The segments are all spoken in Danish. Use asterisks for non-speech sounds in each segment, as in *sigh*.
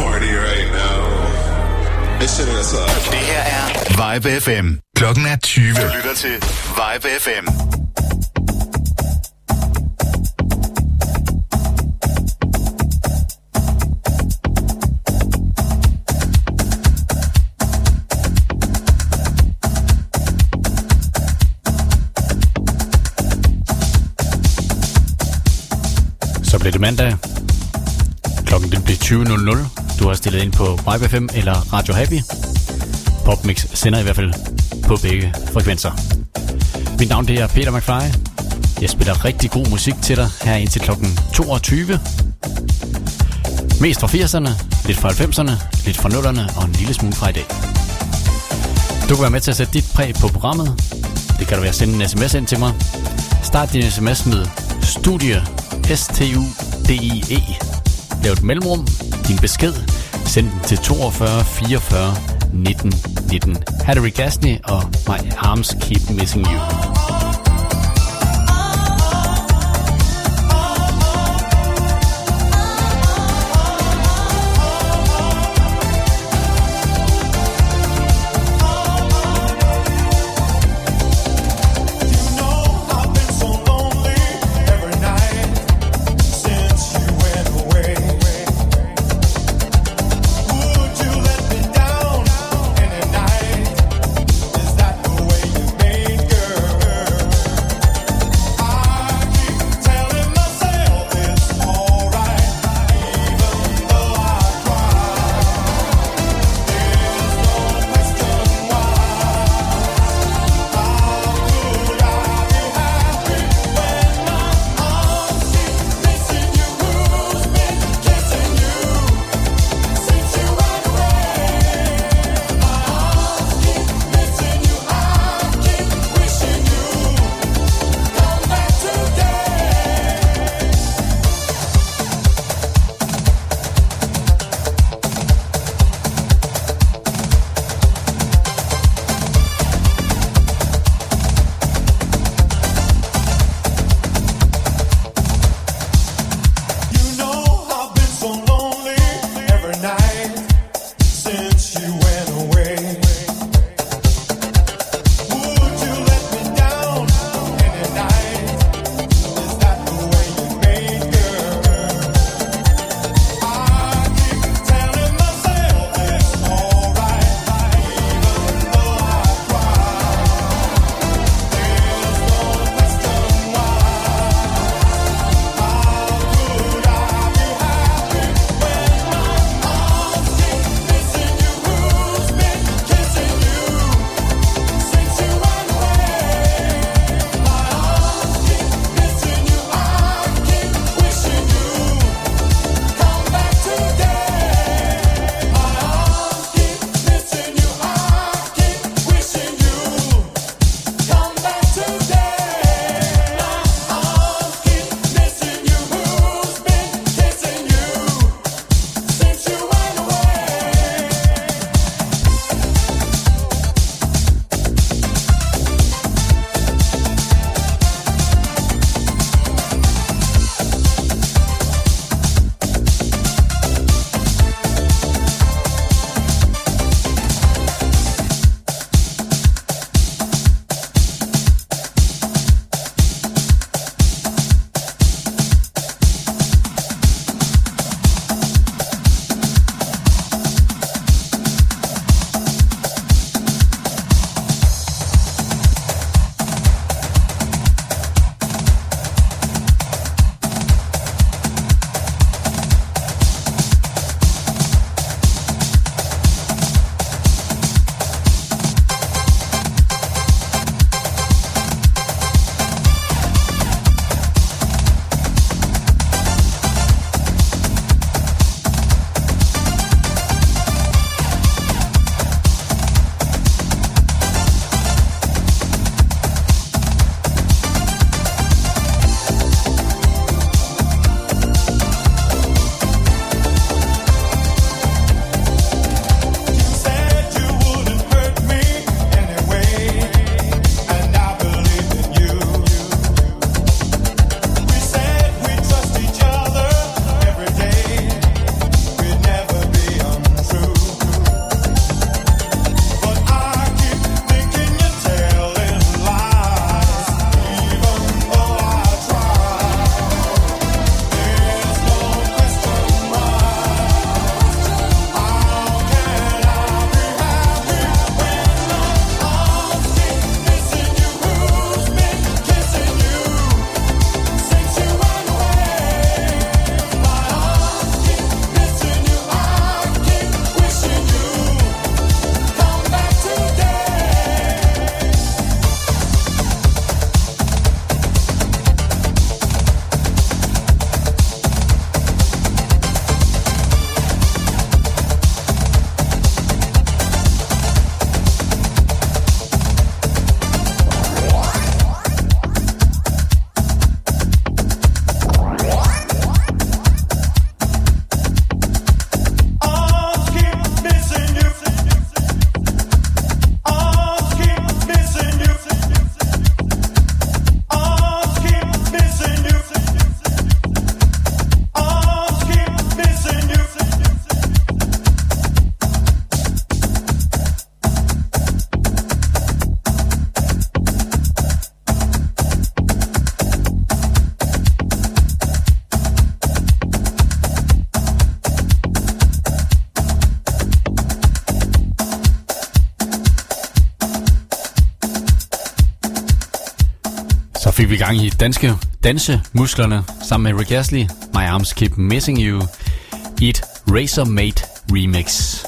horny right now. This shit is uh, Det her er Vibe FM. Klokken er 20. Du lytter til Vibe FM. Så bliver det mandag. Klokken den bliver 20.00. Du har stillet ind på Vibe FM eller Radio Happy. Popmix sender i hvert fald på begge frekvenser. Mit navn det er Peter McFly. Jeg spiller rigtig god musik til dig her indtil klokken 22. Mest fra 80'erne, lidt fra 90'erne, lidt fra 0'erne og en lille smule fra i dag. Du kan være med til at sætte dit præg på programmet. Det kan du være at sende en sms ind til mig. Start din sms med studie S-T-U-D-I-E. Lav et mellemrum, din besked, send den til 42 44 19 19. Hattery Gasney og My Arms Keep Missing You. Vi gang i danske dansemusklerne sammen med Rick Astley, My Arms Keep Missing You, i et Razor Made remix.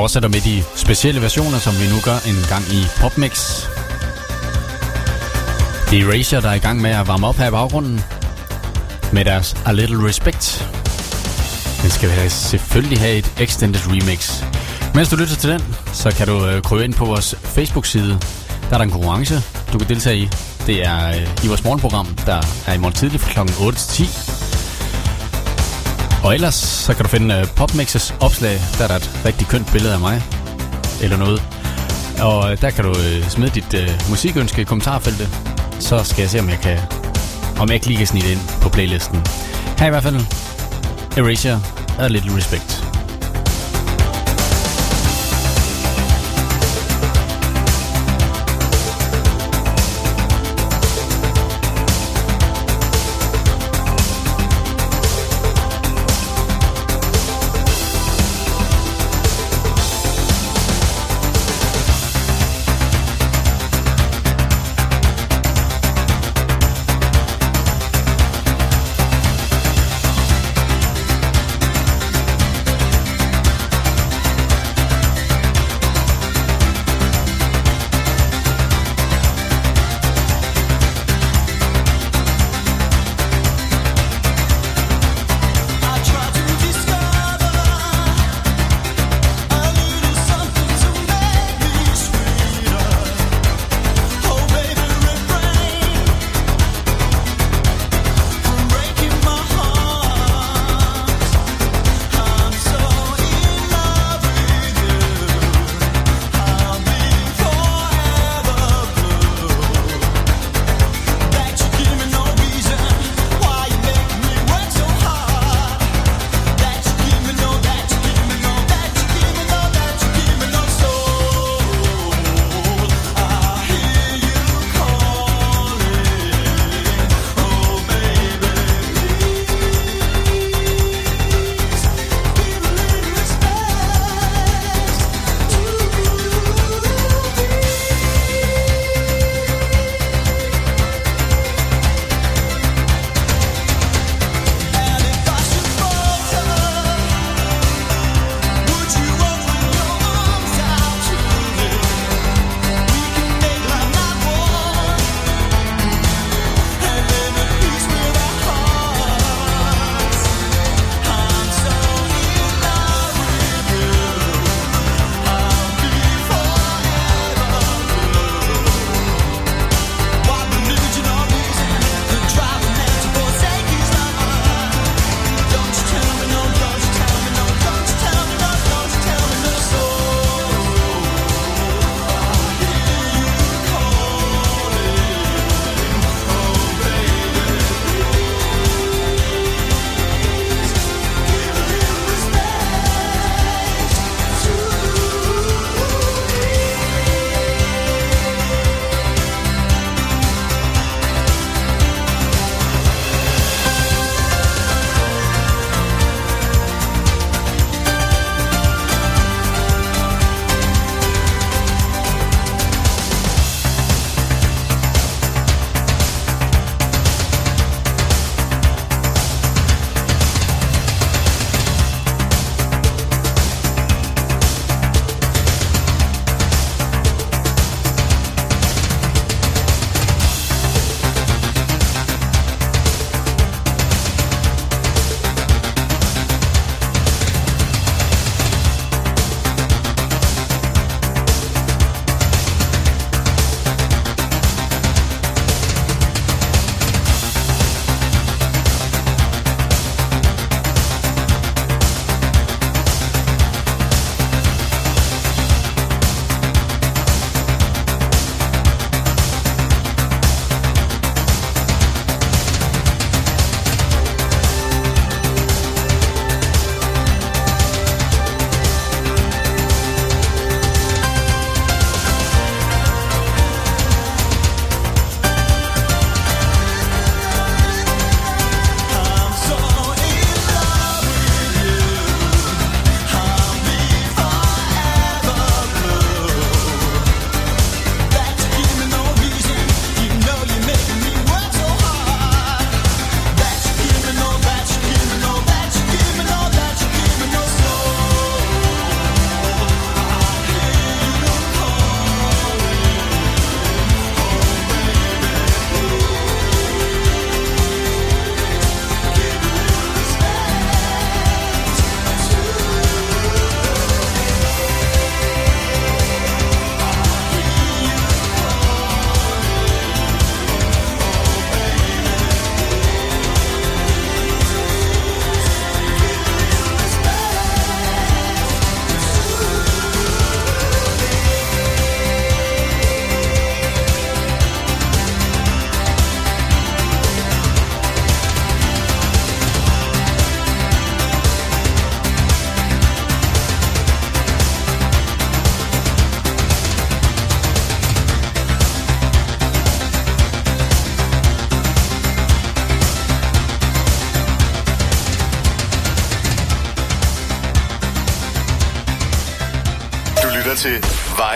Fortsætter med de specielle versioner, som vi nu gør en gang i PopMix. Det er Erasure, der er i gang med at varme op her i baggrunden med deres A Little Respect. Den skal vi selvfølgelig have et extended remix. Mens du lytter til den, så kan du øh, krybe ind på vores Facebook-side. Der er der en konkurrence, du kan deltage i. Det er øh, i vores morgenprogram, der er i morgen tidlig fra kl. 8 til 10. Og ellers så kan du finde øh, Popmixes opslag. Der er der et rigtig kønt billede af mig. Eller noget. Og øh, der kan du øh, smide dit uh, musikønske i kommentarfeltet. Så skal jeg se, om jeg kan om jeg ikke lige kan snige det ind på playlisten. Her i hvert fald Erasure A Little Respect.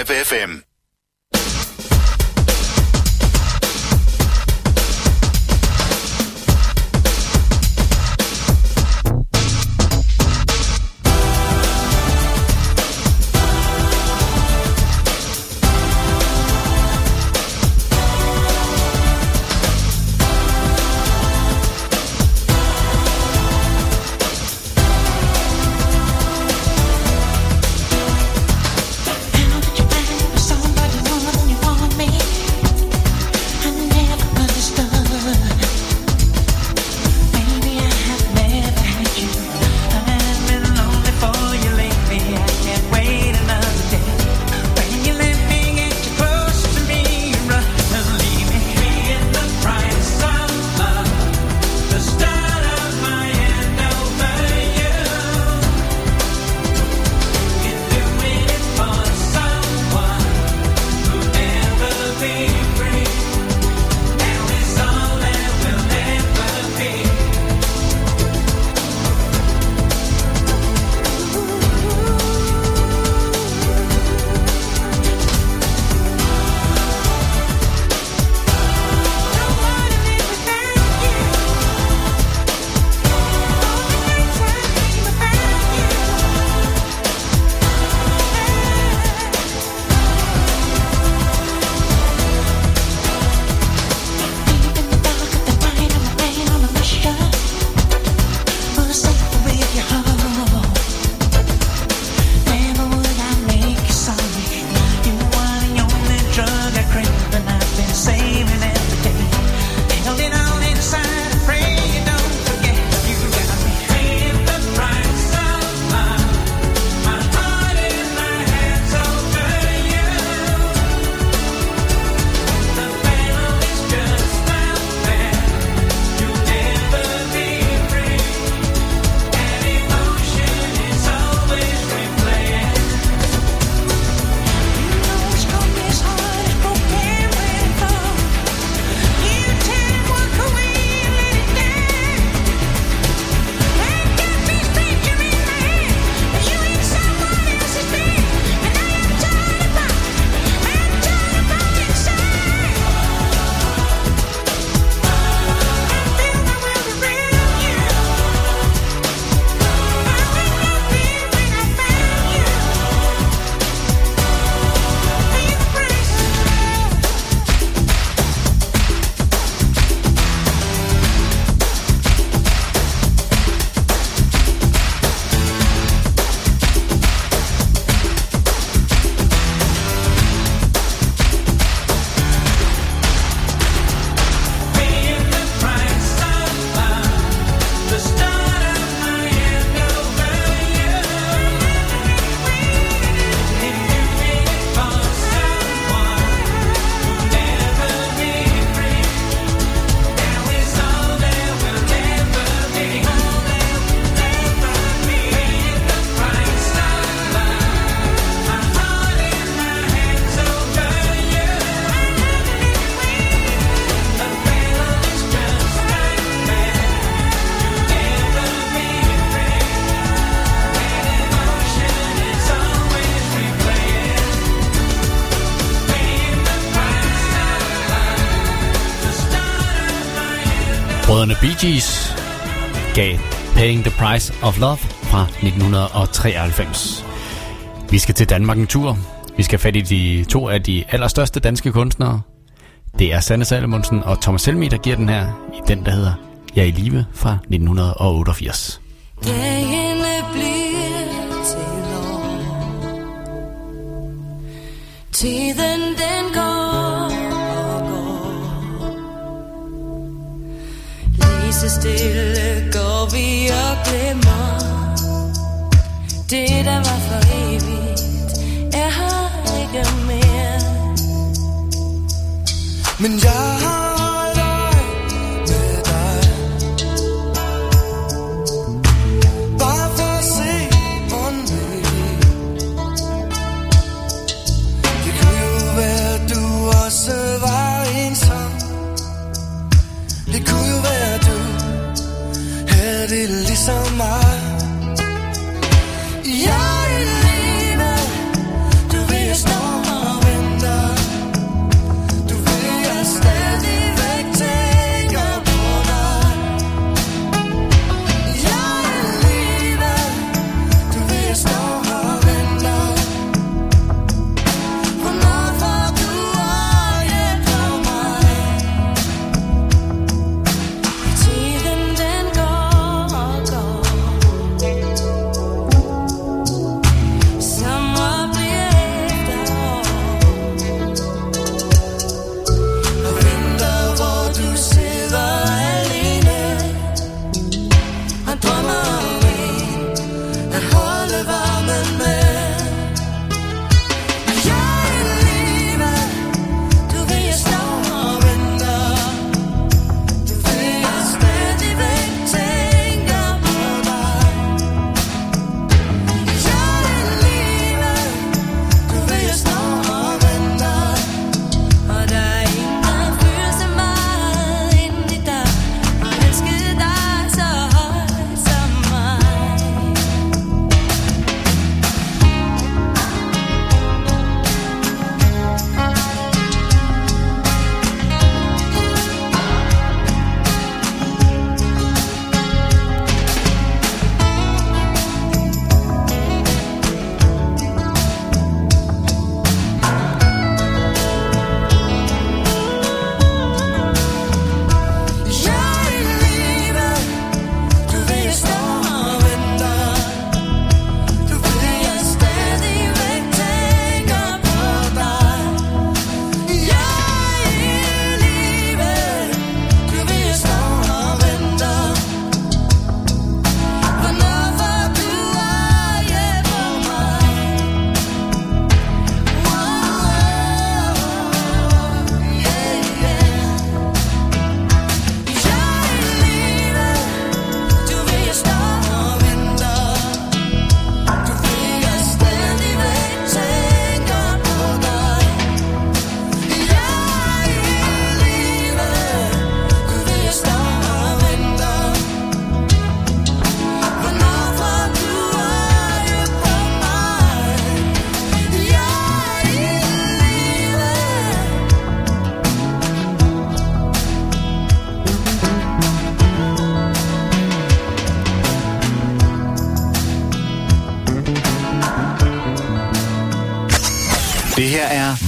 Live FM. brødrene Bee Gees gav Paying the Price of Love fra 1993. Vi skal til Danmark en tur. Vi skal fat i de to af de allerstørste danske kunstnere. Det er Sanne Salomonsen og Thomas Helmi, der giver den her i den, der hedder Jeg er i live fra 1988. Yeah.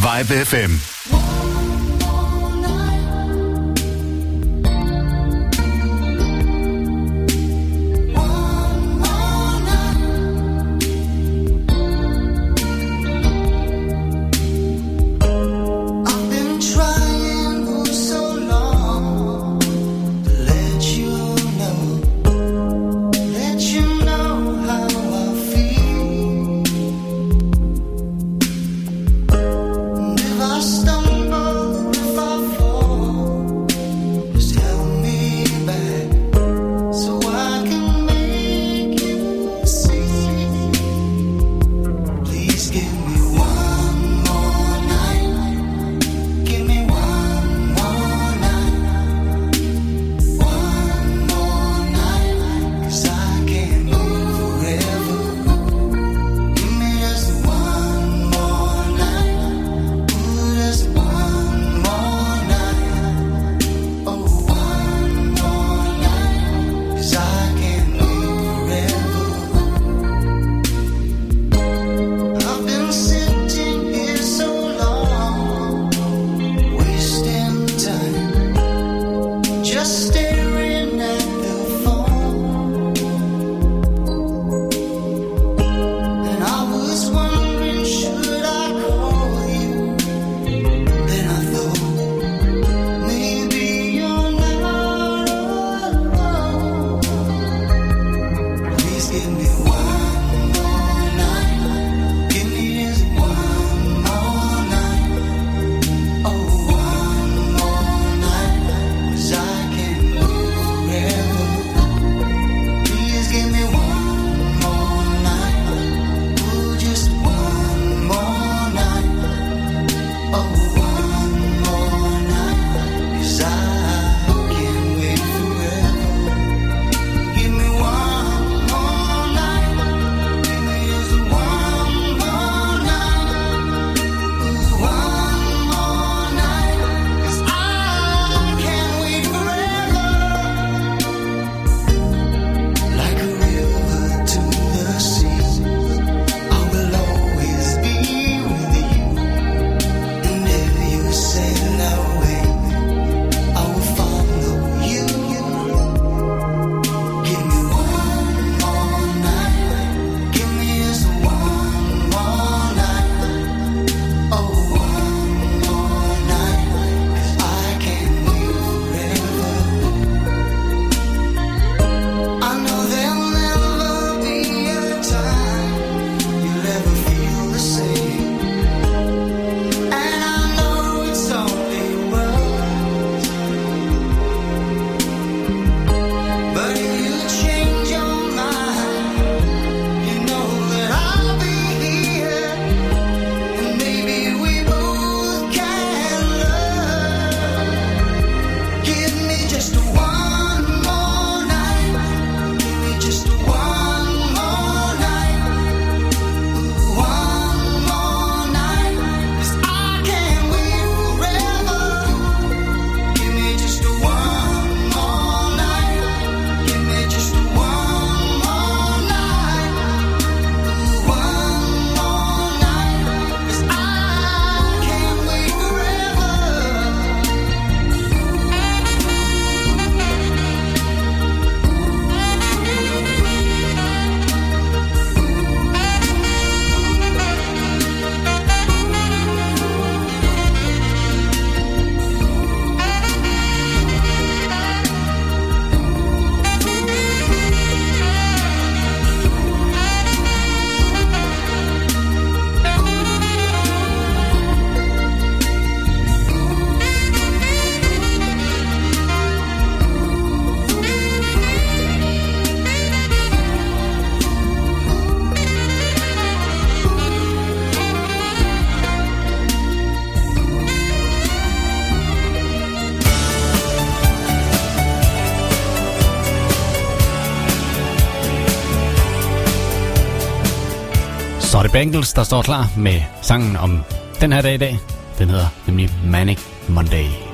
Vibe FM. Bangles, der står klar med sangen om den her dag i dag. Den hedder nemlig Manic Monday.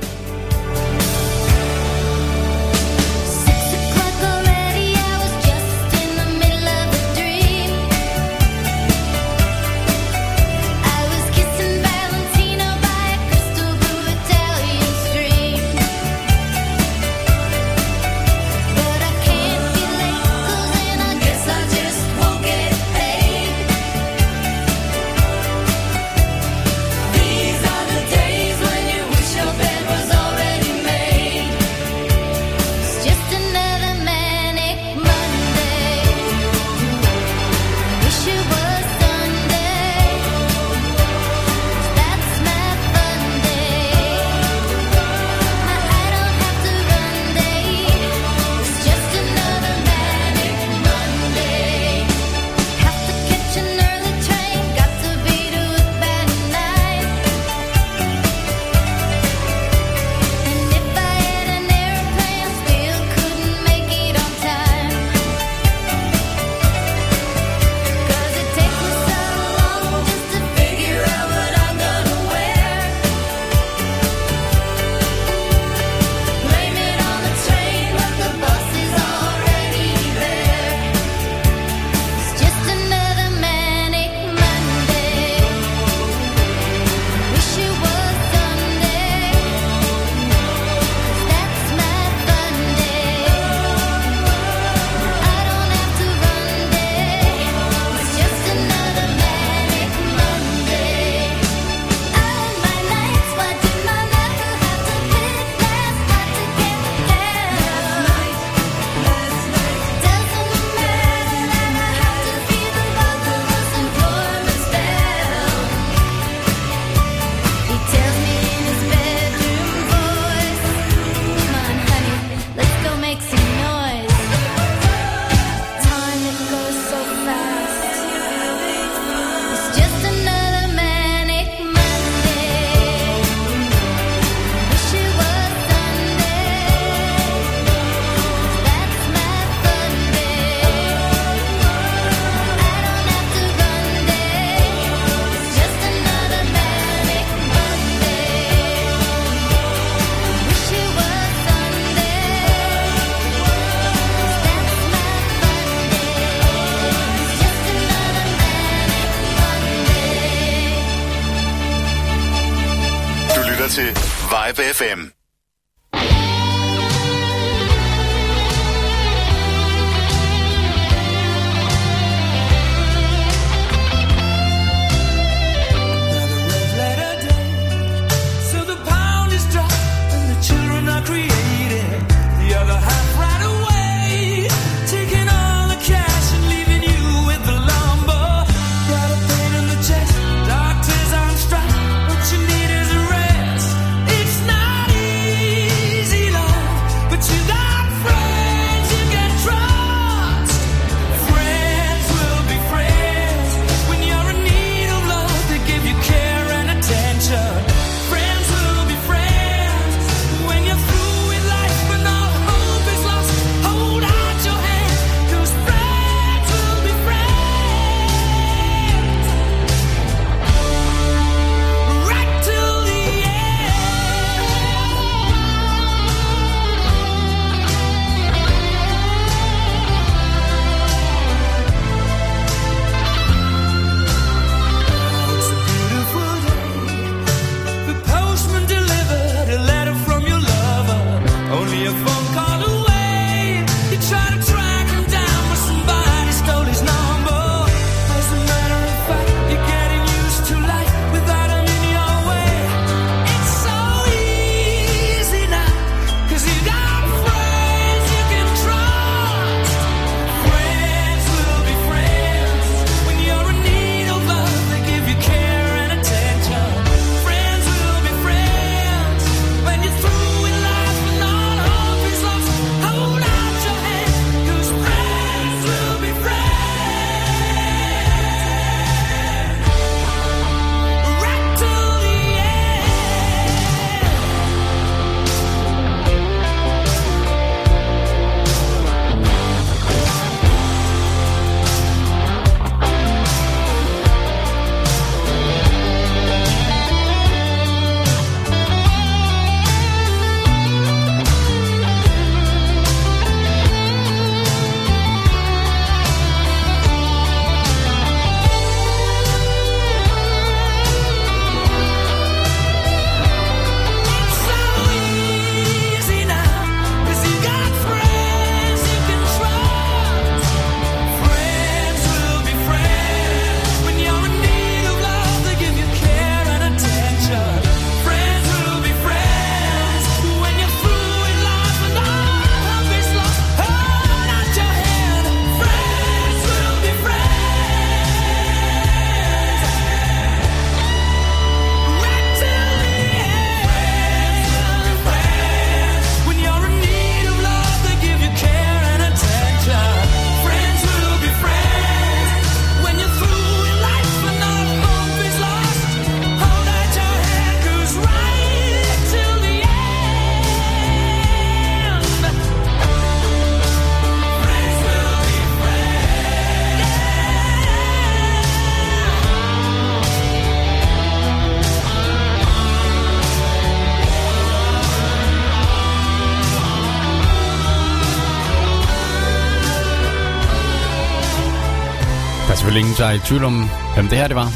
Der er i tvivl om, hvem det her det var.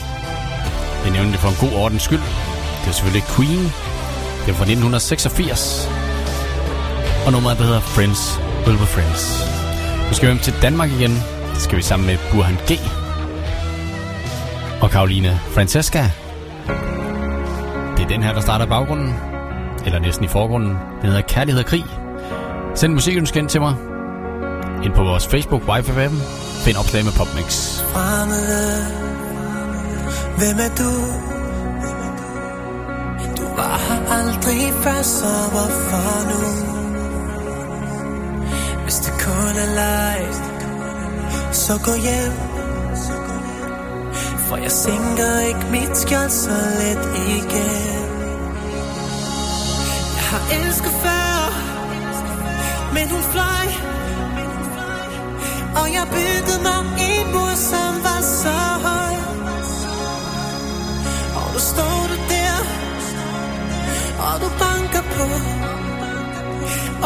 Jeg nævnte det for en god ordens skyld. Det er selvfølgelig Queen. Det er fra 1986. Og nummeret, der hedder Friends Will Be Friends. Nu skal vi hjem til Danmark igen. Det skal vi sammen med Burhan G. Og Karoline Francesca. Det er den her, der starter baggrunden. Eller næsten i forgrunden. Den hedder Kærlighed og Krig. Send musikønsken til mig. Ind på vores Facebook, YFM. Find opslag med PopMix. fremmede Hvem er du? Du var her aldrig før, så hvorfor nu? Hvis det kun er leg Så gå hjem For jeg sænker ikke mit skjold så let igen Jeg har elsket før Men hun fløj og jeg byggede mig en mur, som var så høj Og nu står du der Og du banker på.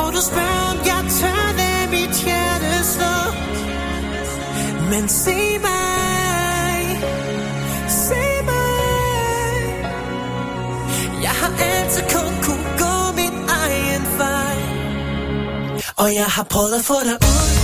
Og du spørger, om jeg tør lade mit hjerte slå Men se mig Se mig. Jeg har altid altid kun kunne gå min egen vej. Og jeg har prøvet at få dig ud.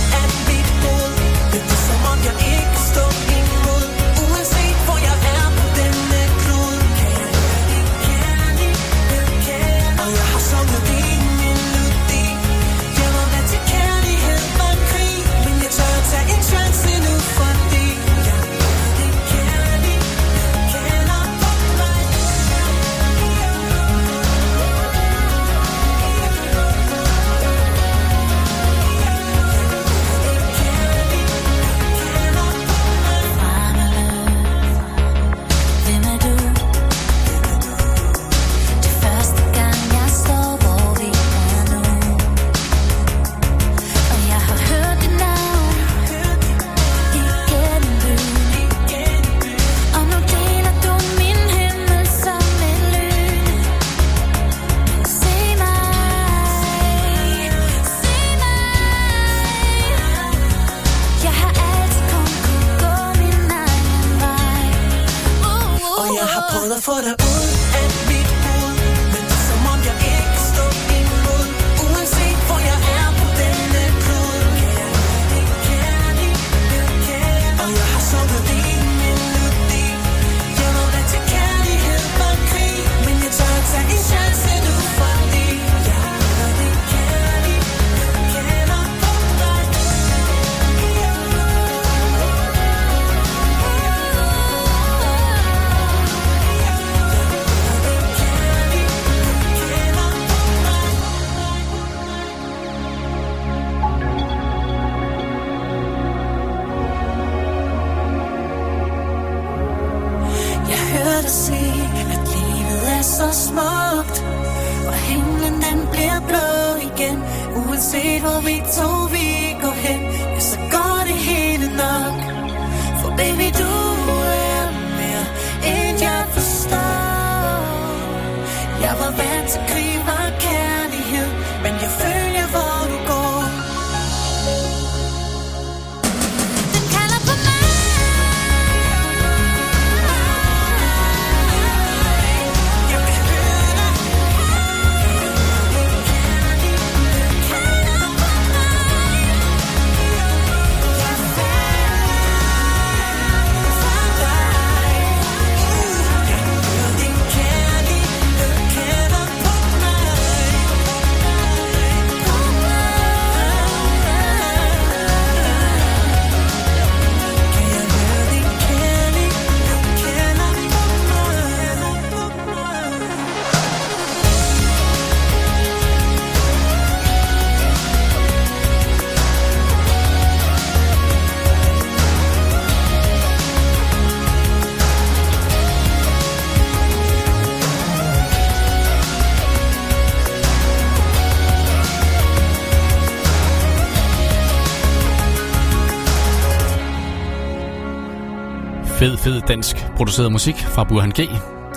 Fed, dansk produceret musik fra Burhan G.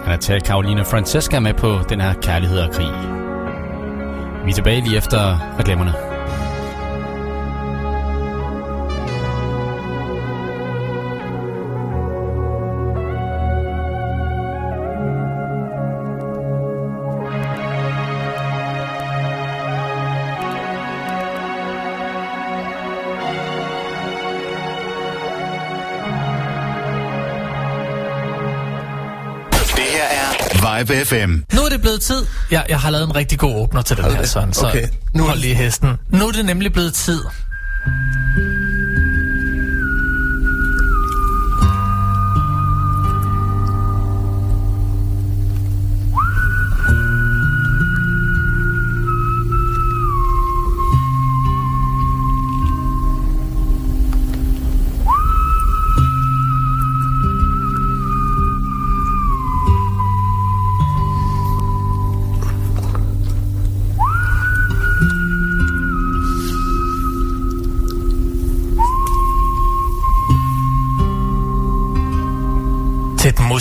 Han har taget Caroline Francesca med på den her kærlighed og krig. Vi er tilbage lige efter reklamerne. Vibe FM. Nu er det blevet tid. Jeg, jeg har lavet en rigtig god åbner til den her, Søren. Så Okay. nu hold lige hesten. Nu er det nemlig blevet tid.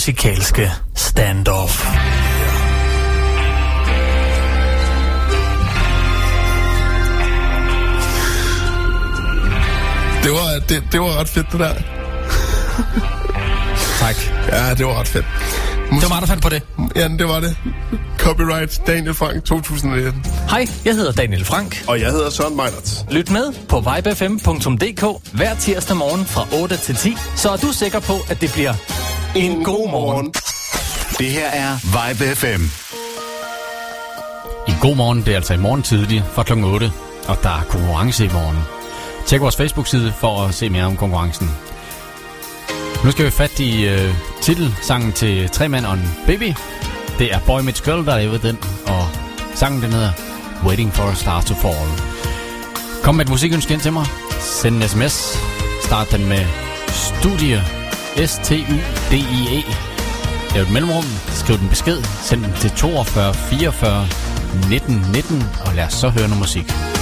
Musikalske standoff. Det var, det, det var ret fedt, det der. *laughs* Tak. Ja, det var ret fedt. Det var mig, der fandt på det. Ja, det var det. Copyright Daniel Frank 2019. Hej, jeg hedder Daniel Frank. Og jeg hedder Søren Meinert. Lyt med på vibefm.dk hver tirsdag morgen fra 8 til 10, så er du sikker på, at det bliver en god morgen. Det her er Vibe FM. En god morgen, det er altså i morgen tidlig fra kl. 8, og der er konkurrence i morgen. Tjek vores Facebook-side for at se mere om konkurrencen. Nu skal vi fat i øh, titelsangen til Tre Mand og en Baby. Det er Boy Meets Girl, der er lavet den, og sangen den hedder Waiting for a Star to Fall. Kom med et musikønske ind til mig. Send en sms. Start den med Studie. S-T-U-D-I-E. Lav et mellemrum. Skriv den besked. Send den til 42 44 19 19. Og lad os så høre noget musik.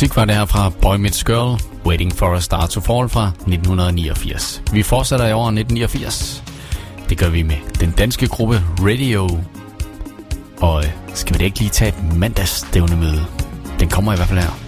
Musik var det her fra Boy Meets Girl, Waiting for a Star to Fall fra 1989. Vi fortsætter i år 1989. Det gør vi med den danske gruppe Radio. Og øh, skal vi da ikke lige tage et mandagsstævnemøde? Den kommer i hvert fald her.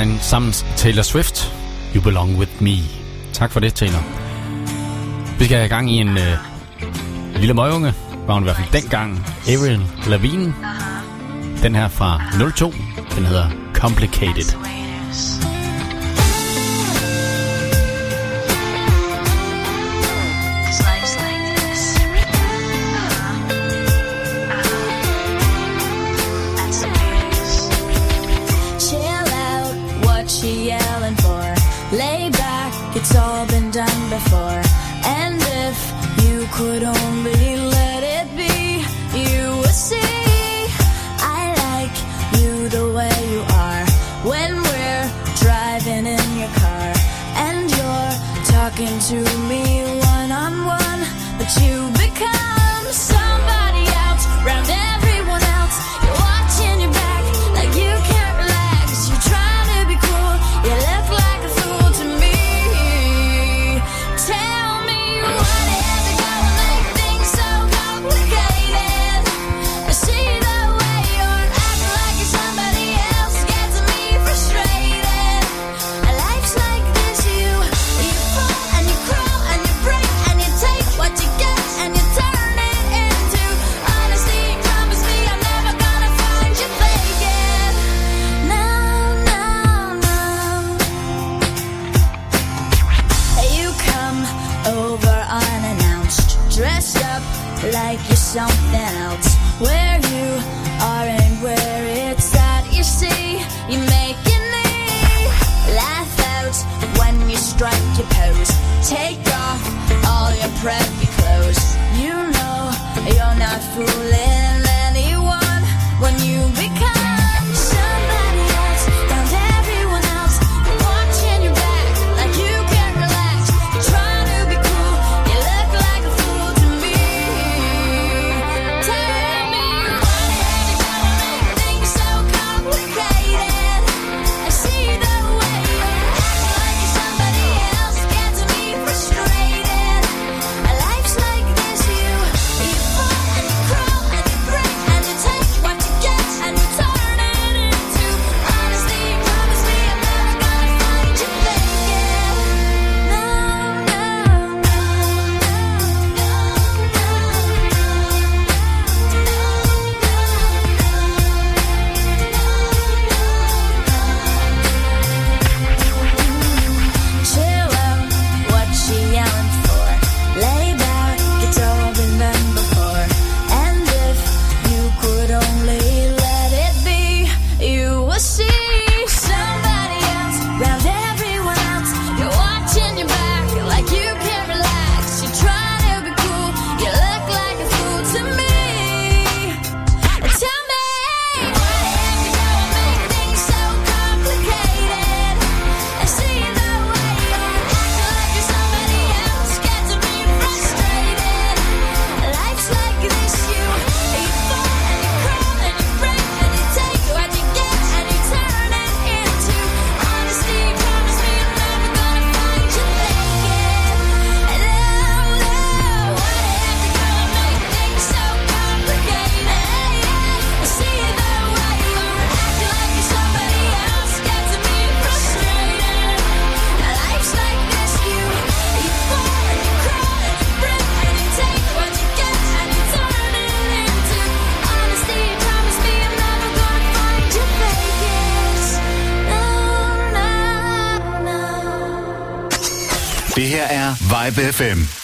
Valentine samt Taylor Swift, You Belong With Me. Tak for det, Taylor. Vi skal have gang i en øh, lille møgunge, var hun i hvert fald dengang, Avril Lavigne. Den her fra 02, den hedder Complicated. Vibe FM.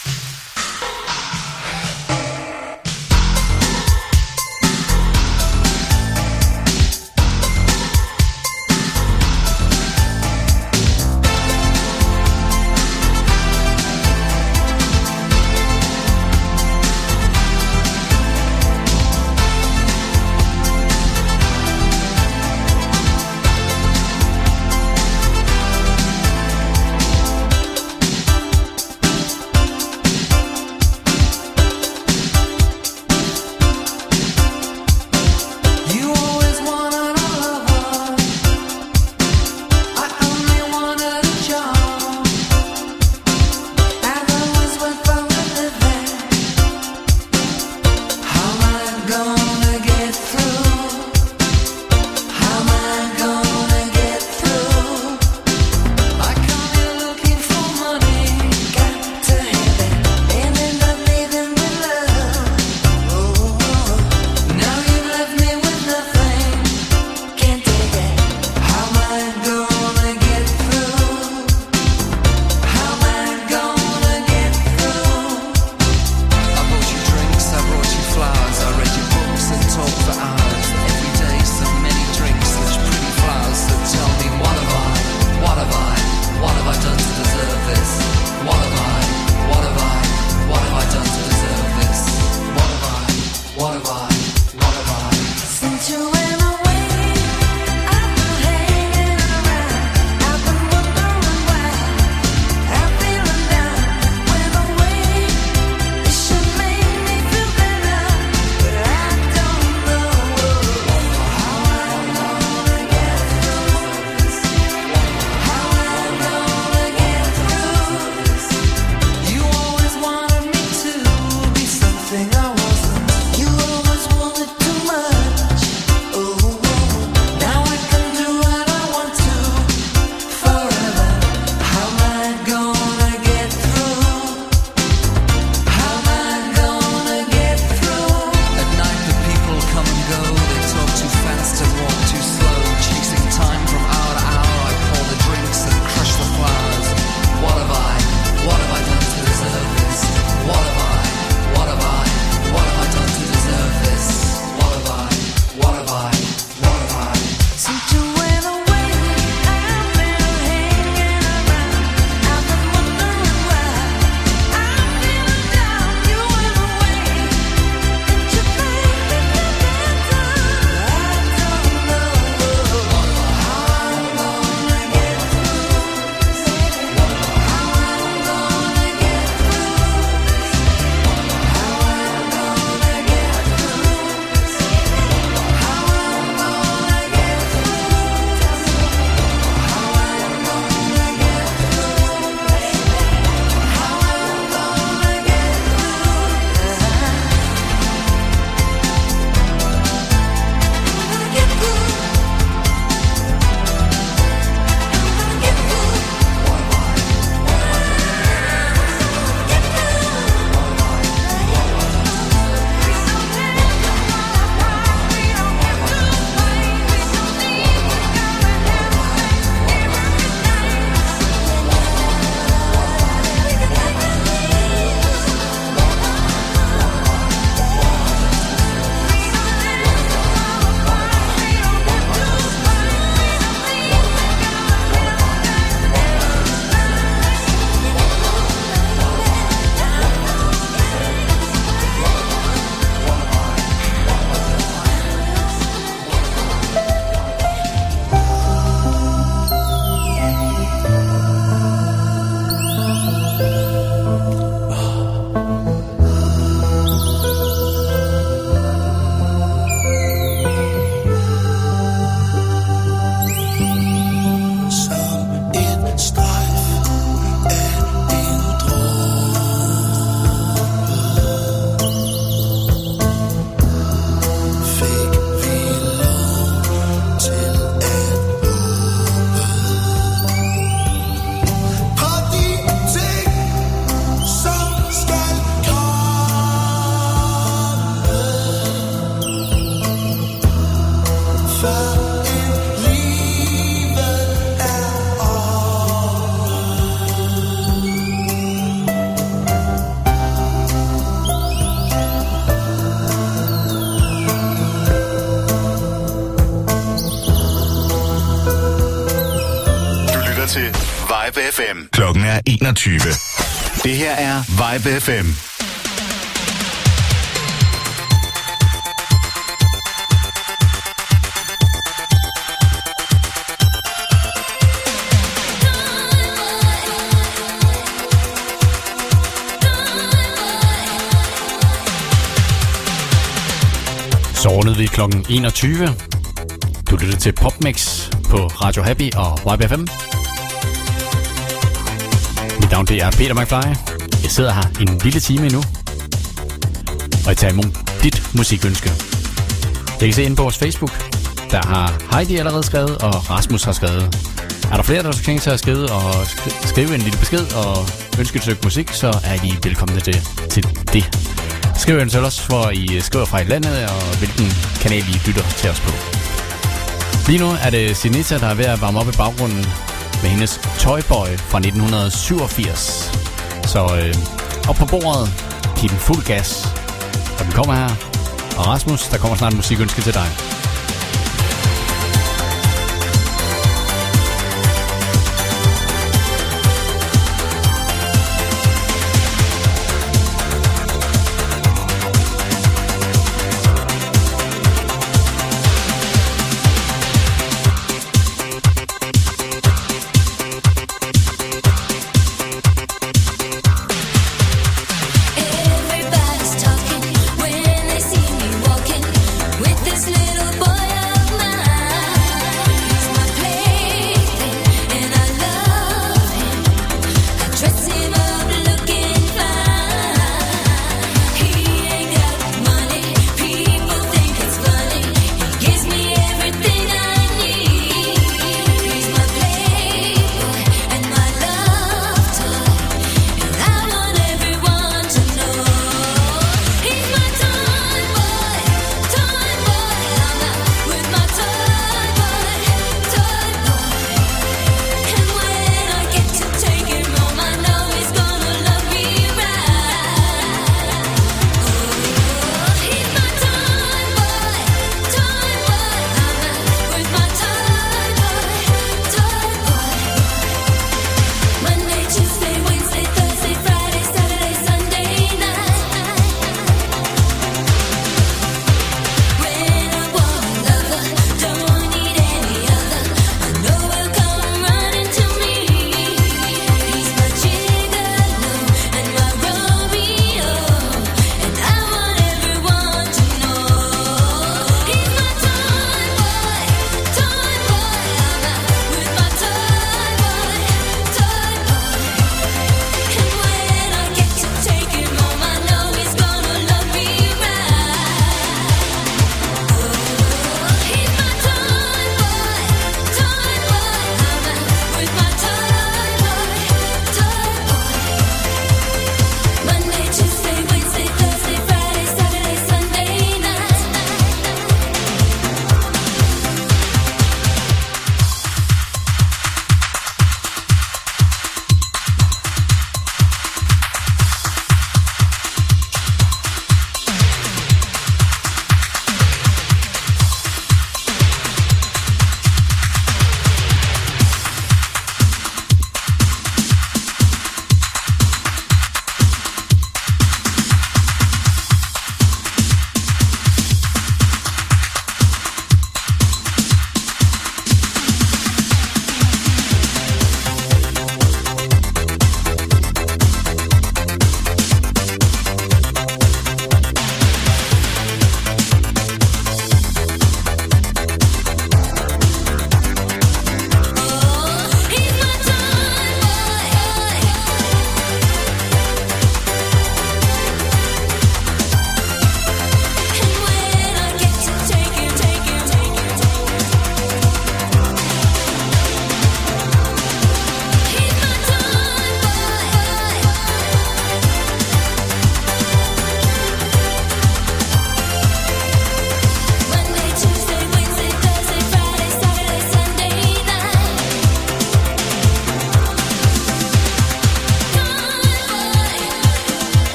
21. Det her er Vibe FM. Så rundede vi klokken 21. Du lytter til Popmix på Radio Happy og YBFM. Navn det er Peter McFly. Jeg sidder her en lille time endnu. Og jeg tager imod dit musikønske. Jeg kan se inde på vores Facebook. Der har Heidi allerede skrevet, og Rasmus har skrevet. Er der flere, der har tænkt sig at skrive, og skrive en lille besked og ønske et stykke musik, så er I velkomne til, til det. Skriv eventuelt også, hvor I skriver fra i landet, og hvilken kanal I lytter til os på. Lige nu er det Sinita, der er ved at varme op i baggrunden med hendes Toyboy fra 1987. Så øh, op på bordet, giv den fuld gas. Og den kommer her. Og Rasmus, der kommer snart en musikønske til dig.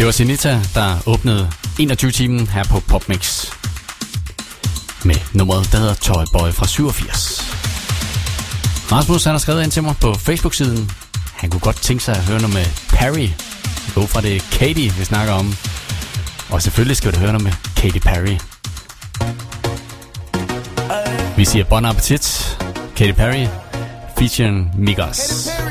Det var Sinita, der åbnede 21-timen her på PopMix. Med nummeret, der hedder Toy Boy fra 87. Rasmus han har skrevet ind til mig på Facebook-siden. Han kunne godt tænke sig at høre noget med Perry. Gå fra det Katie, vi snakker om. Og selvfølgelig skal du høre noget med Katy Perry. Vi siger bon appetit, Katy Perry, featuring Migas. Katy Perry.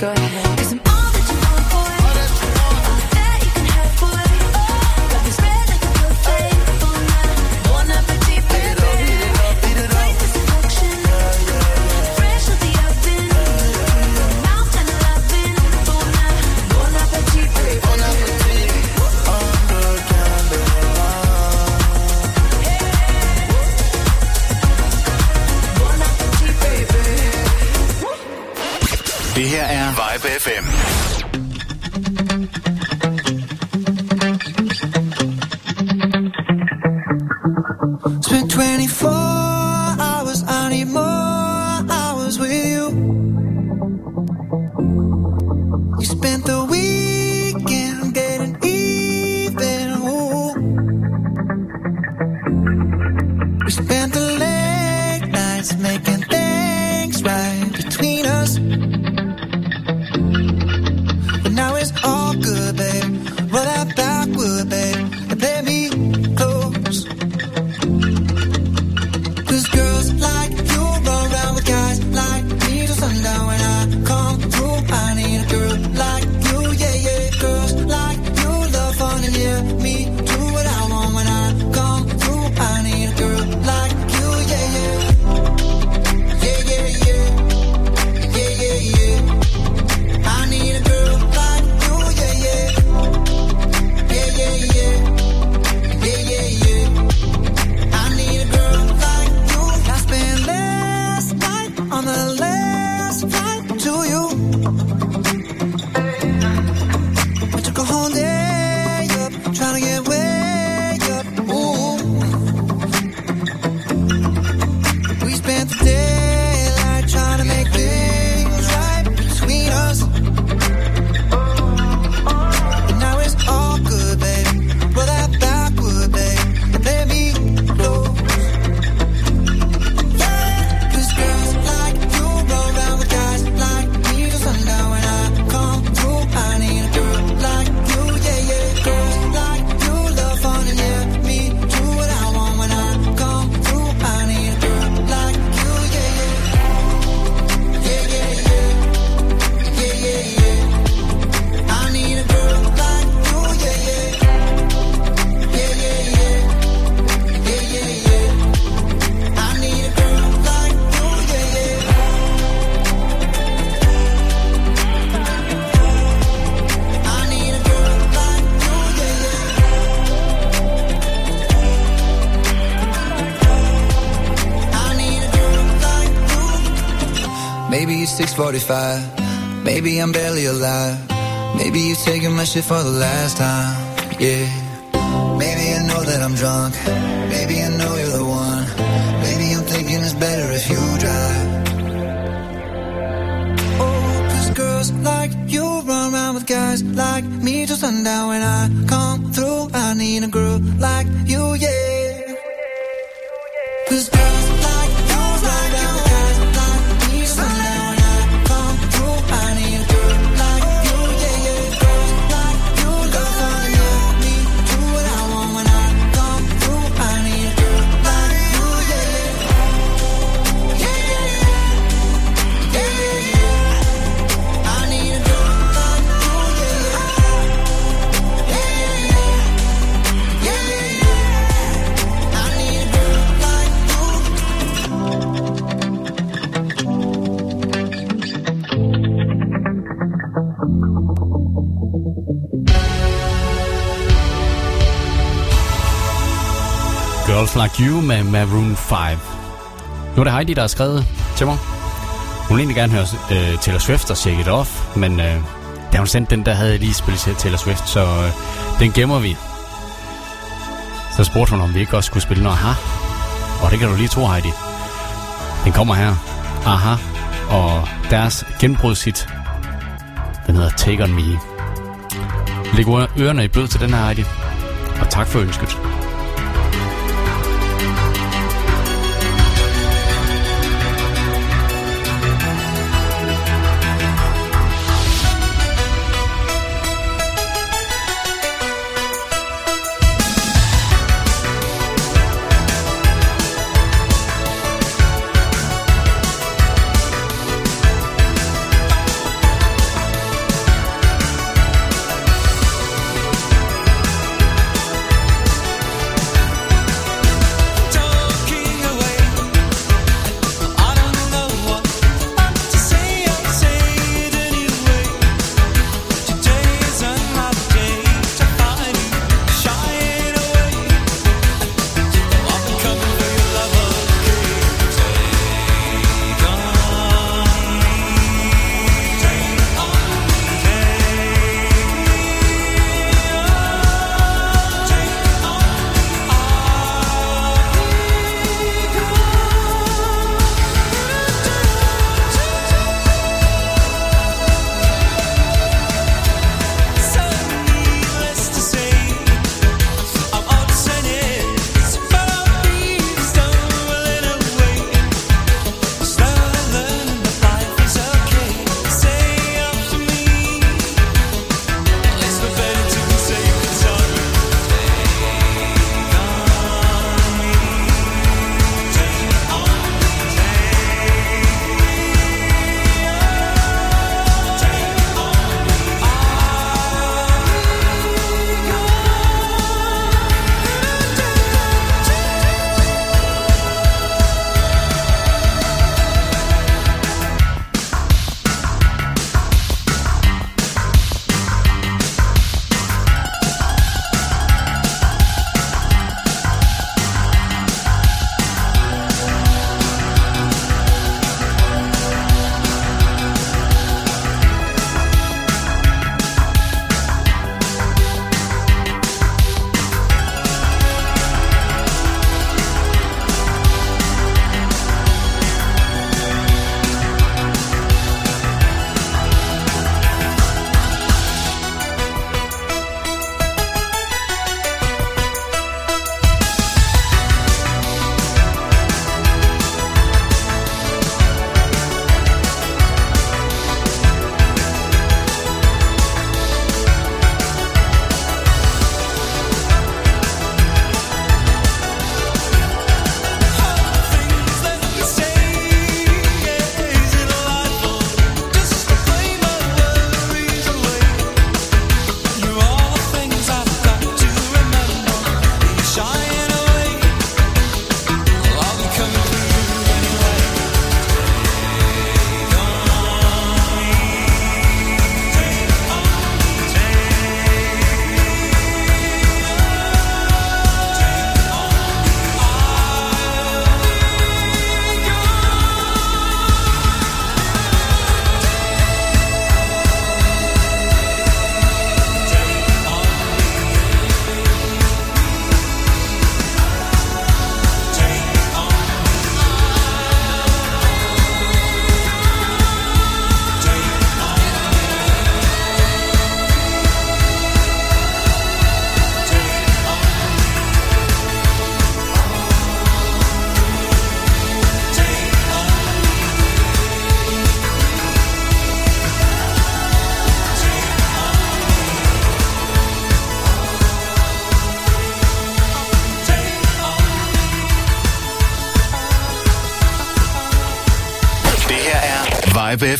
Go ahead. 6:45. Maybe I'm barely alive. Maybe you're taking my shit for the last time. Like You med Maroon 5. Nu er det Heidi, der har skrevet til mig. Hun vil egentlig gerne høre øh, Taylor Swift og Shake It Off, men øh, da hun sendte den, der havde jeg lige spillet til Taylor Swift, så øh, den gemmer vi. Så spurgte hun, om vi ikke også skulle spille noget Aha. Og det kan du lige tro, Heidi. Den kommer her. Aha. Og deres genbrudshit, den hedder Take On Me. Læg ørerne i blød til den her, Heidi. Og tak for ønsket.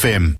FM.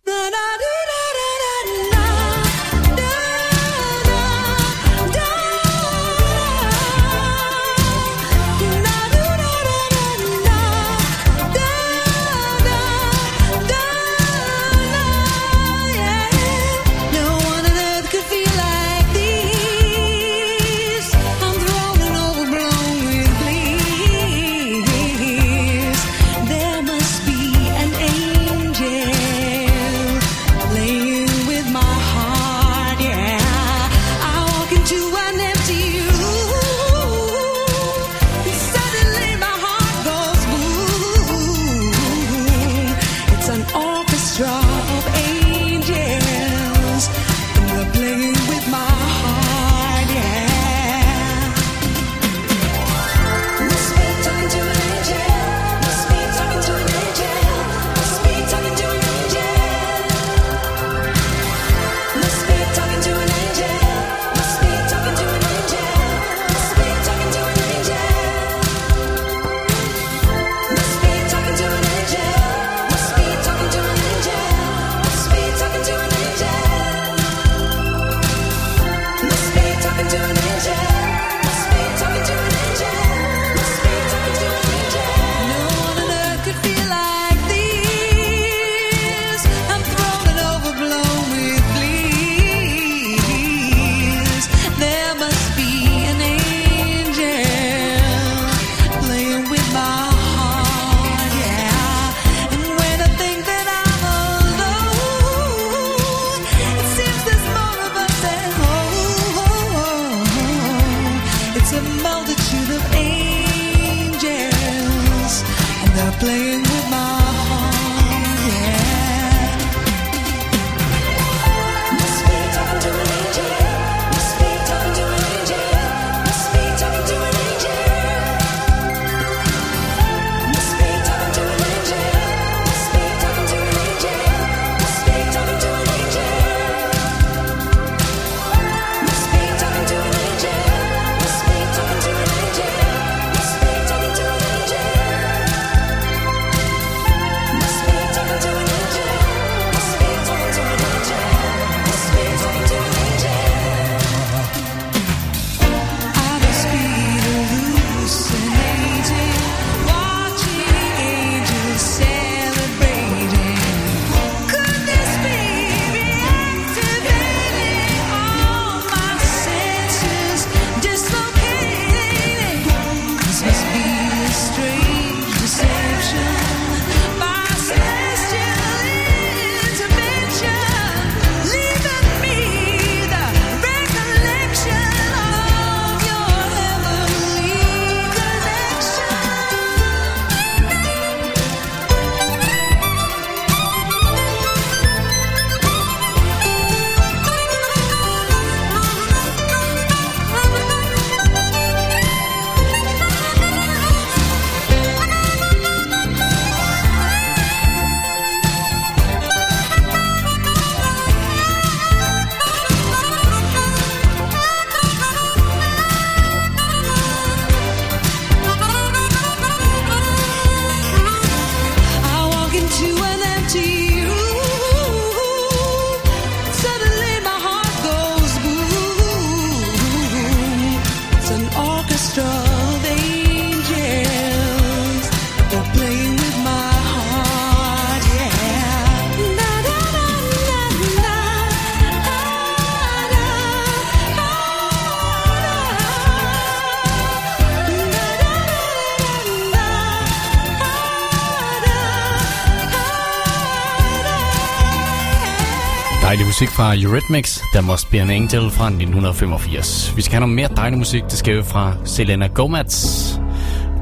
fra Eurythmics, der Must Be An Angel fra 1985. Vi skal have noget mere dejlig musik, det skal vi fra Selena Gomez.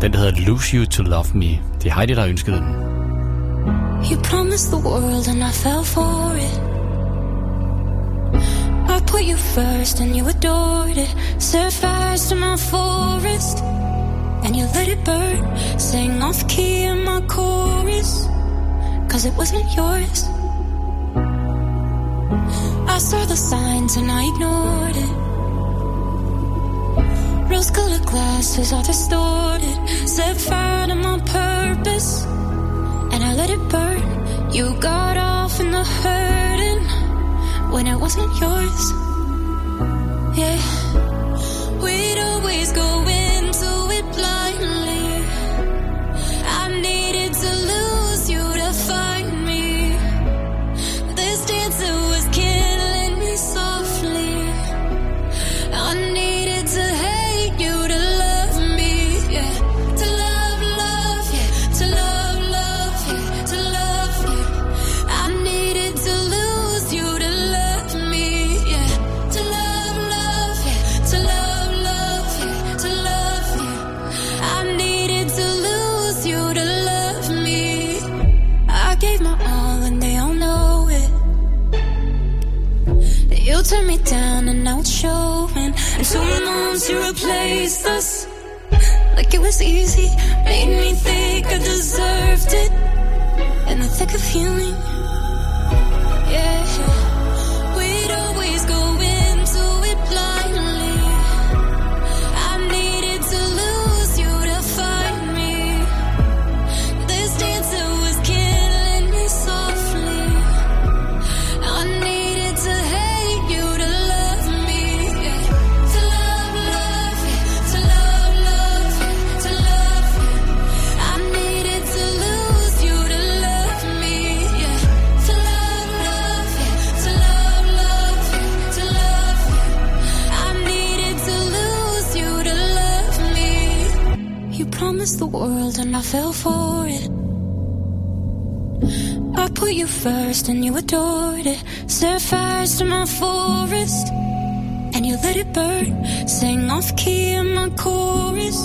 Den der hedder Lose You To Love Me. Det er Heidi, der har ønsket den. You promised the world and I fell for it I put you first and you adored it Set fires to my forest And you let it burn Sang off key in my chorus Cause it wasn't yours signs and I ignored it. Rose colored glasses are distorted. Set fire to my purpose and I let it burn. You got off in the hurting when it wasn't yours. was easy, made me think I deserved it. In the thick of healing. and you adored it. Set fires to my forest and you let it burn. Sing off key in my chorus.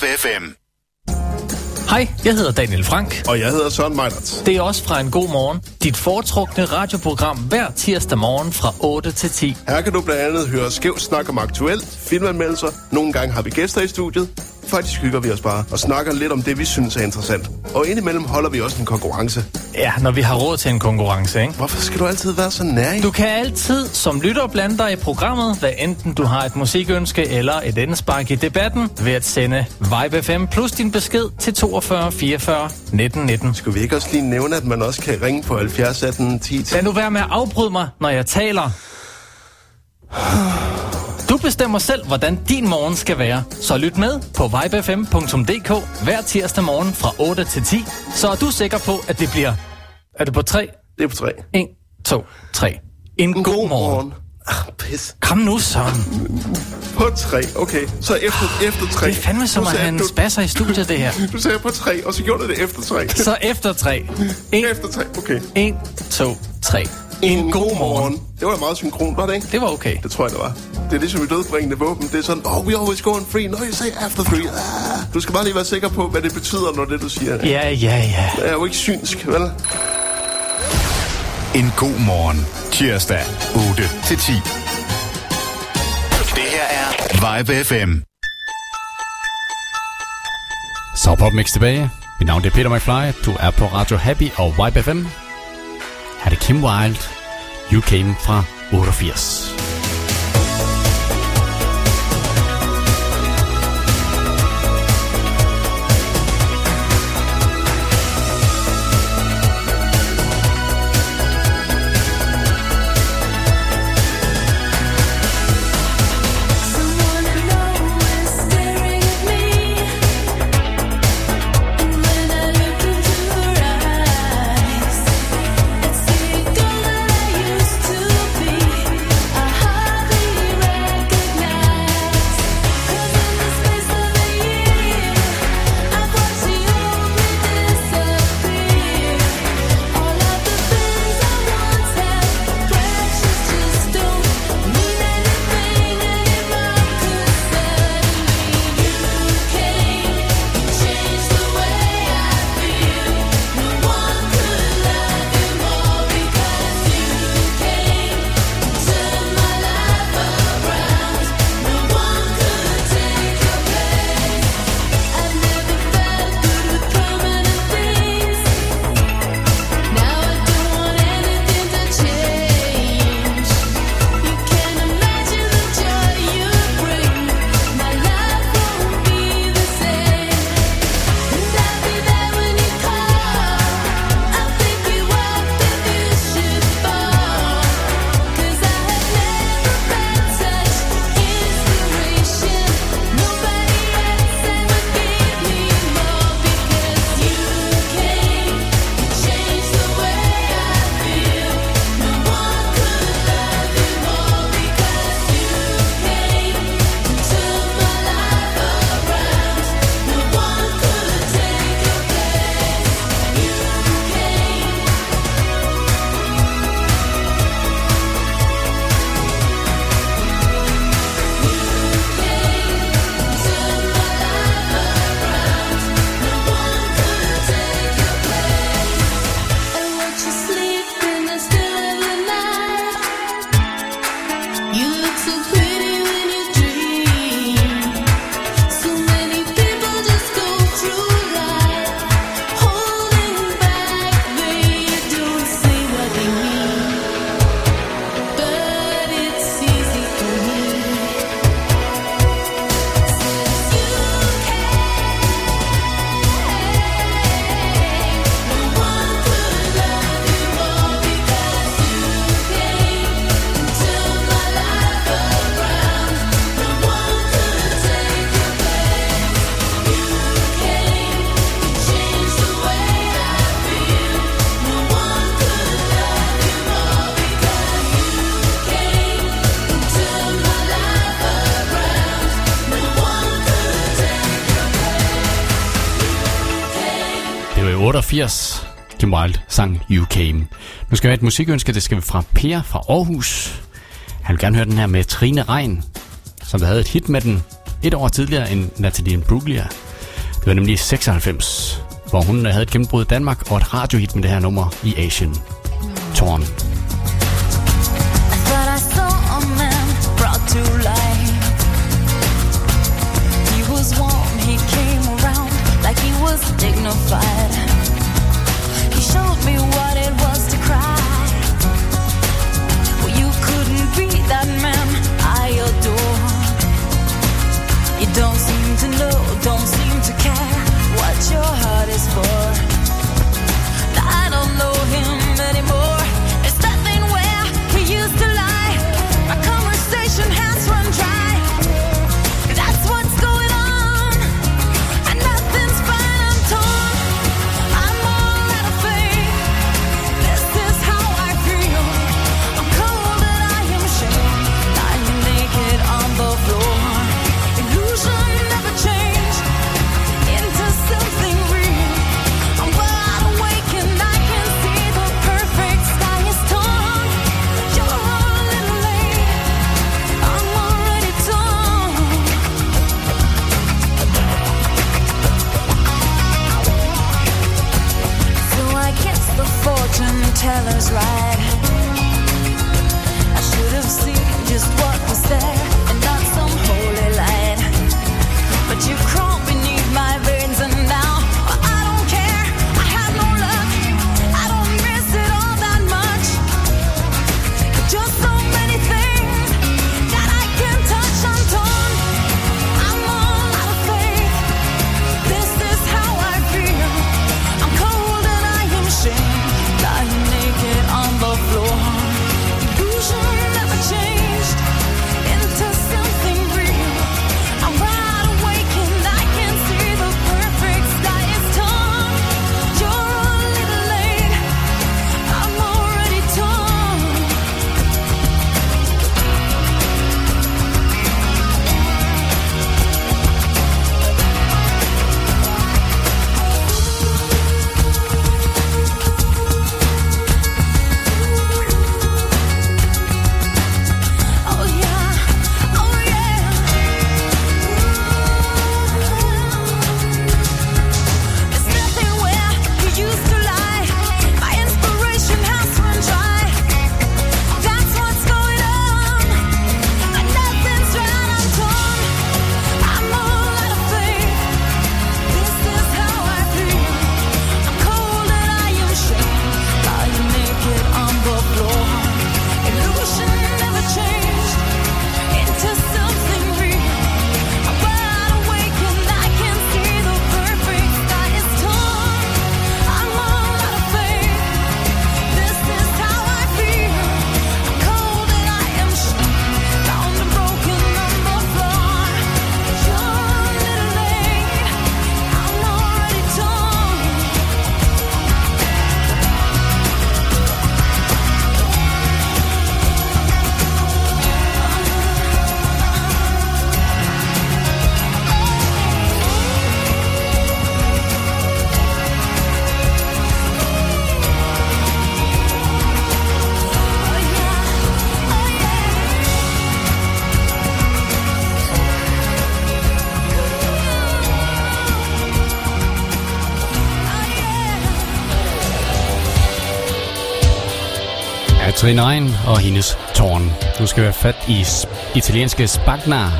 FM. Hej, jeg hedder Daniel Frank. Og jeg hedder Søren Meinerts. Det er også fra en god morgen. Dit foretrukne radioprogram hver tirsdag morgen fra 8 til 10. Her kan du blandt andet høre skæv snak om aktuelt, filmanmeldelser. Nogle gange har vi gæster i studiet. Faktisk hygger vi os bare og snakker lidt om det, vi synes er interessant. Og indimellem holder vi også en konkurrence. Ja, når vi har råd til en konkurrence, ikke? Hvorfor skal du altid være så nær? Du kan altid som lytter blande dig i programmet, hvad enten du har et musikønske eller et indspark i debatten, ved at sende Vibe FM plus din besked til 42 44 19 19. Skulle vi ikke også lige nævne, at man også kan ringe på 70 18 10 Lad nu være med at afbryde mig, når jeg taler. Du bestemmer selv, hvordan din morgen skal være. Så lyt med på vibefm.dk hver tirsdag morgen fra 8 til 10. Så er du sikker på, at det bliver... Er det på 3? Det er på 3. 1, 2, 3. En, en god, morgen. morgen. Ah, pis. Kom nu, Søren. På 3, okay. Så efter, efter 3. Det er fandme som at en du- spasser i studiet, det her. *laughs* Du sagde på 3, og så gjorde du det efter 3. Så efter 3. 1, Efter 3, okay. 1 2, 3. En god morgen. Det var meget synkron, var det ikke? Det var okay. Det tror jeg, det var. Det er ligesom i dødbringende våben. Det er sådan, oh, we always go on free. No, you say after three. Ah. Du skal bare lige være sikker på, hvad det betyder, når det du siger. Ja, ja, ja. Jeg er jo ikke synsk, vel? En god morgen. Tirsdag 8 til 10. Det her er Vibe FM. Så Popmix tilbage. Mit navn er Peter McFly. Du er på Radio Happy og Vibe FM. Her er det Kim Wilde. You Came fra 88. 1980. Kim Wilde sang You Came. Nu skal vi have et musikønske, det skal vi fra Per fra Aarhus. Han vil gerne høre den her med Trine Rein, som havde et hit med den et år tidligere end Natalie Bruglia. Det var nemlig 96, hvor hun øh, havde et gennembrud i Danmark og et radiohit med det her nummer i Asien. Torn. to life. He was warm, he came around like he was dignified. Don't seem to know, don't seem to care what your heart is for. Teller's right. I should have seen just what was there Trine Rein og hendes tårn. Nu skal vi have fat i s- italienske Spagna.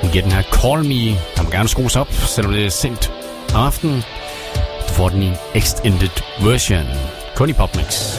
Hun giver den her Call Me. Der må gerne skrues op, selvom det er sent om aftenen. Du får den i extended version. Kun i PopMix.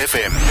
FM.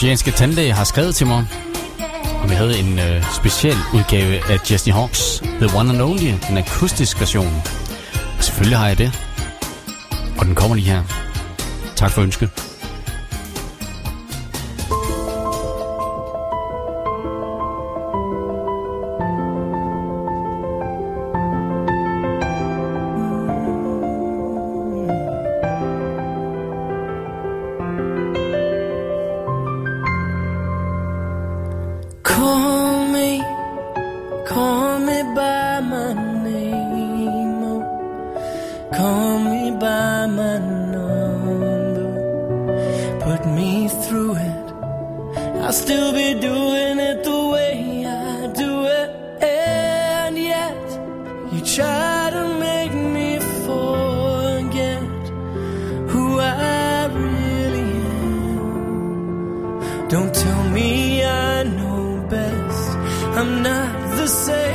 oceanske tandlæge har skrevet til mig, om jeg havde en øh, speciel udgave af Jesse Hawks The One and Only, en akustisk version. Og selvfølgelig har jeg det. Og den kommer lige her. Tak for ønsket. through it, I'll still be doing it the way I do it. And yet, you try to make me forget who I really am. Don't tell me I know best, I'm not the same.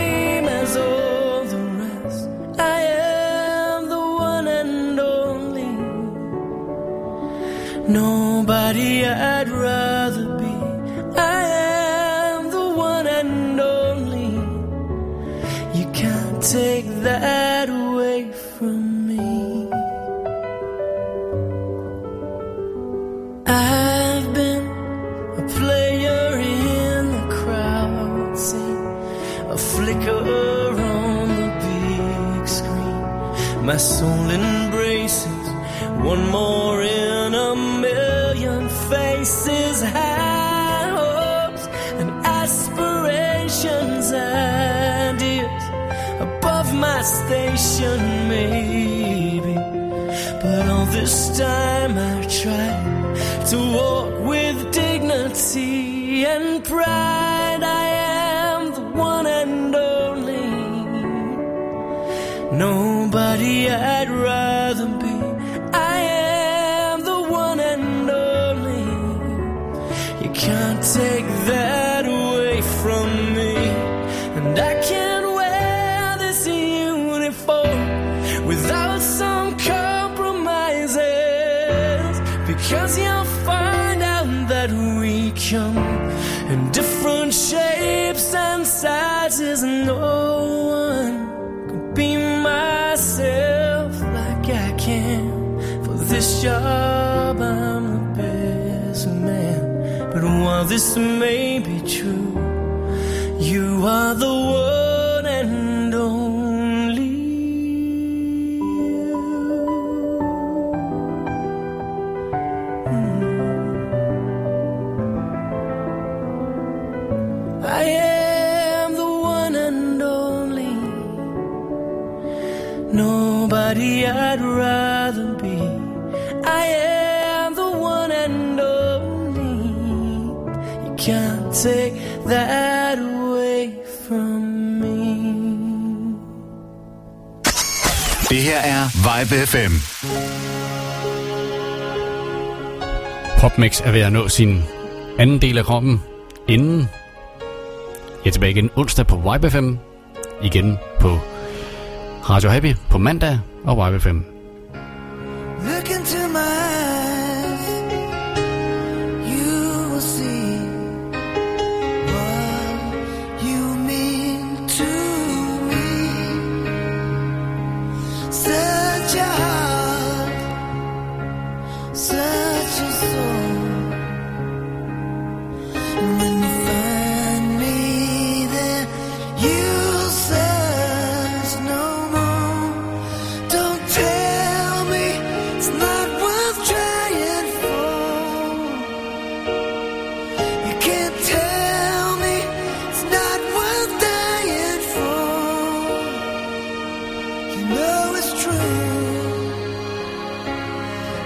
my soul embraces one more in a million faces, high hopes and aspirations, ideas above my station, maybe. But all this time I try to walk with dignity and pride. that job, I'm the best man. But while this may be true, you are the Live FM. Popmix er ved at nå sin anden del af kroppen inden. Jeg er tilbage igen onsdag på Vibe FM. Igen på Radio Happy på mandag og Vibe FM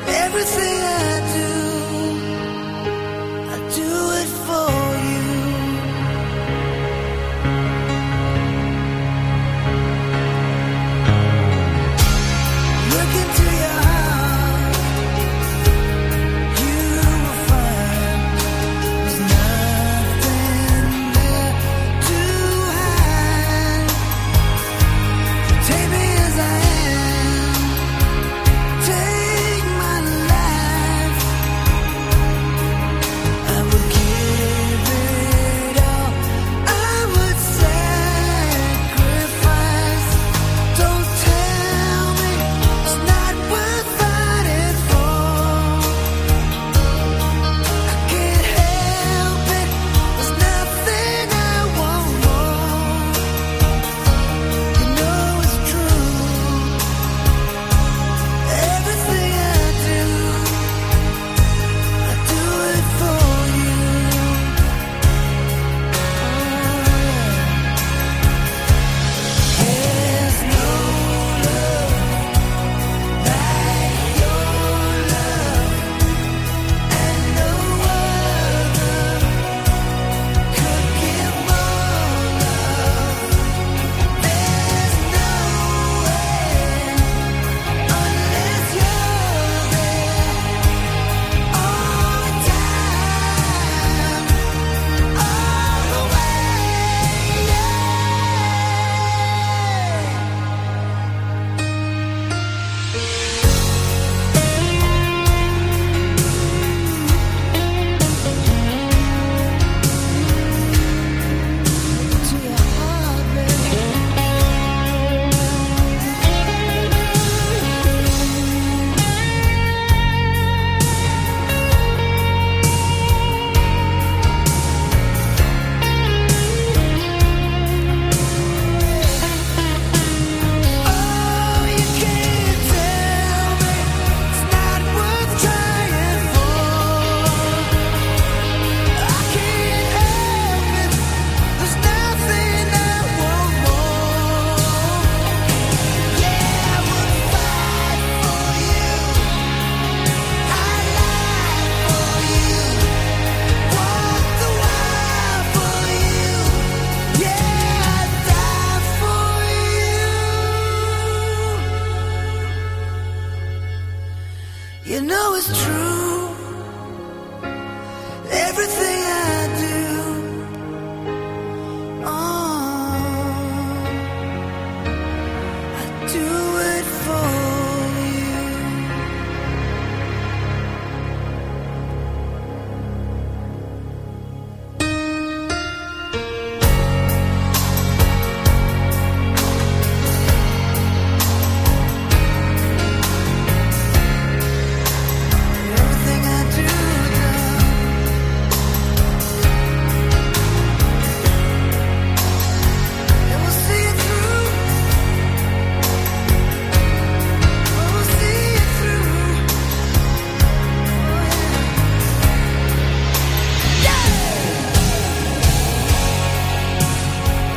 everything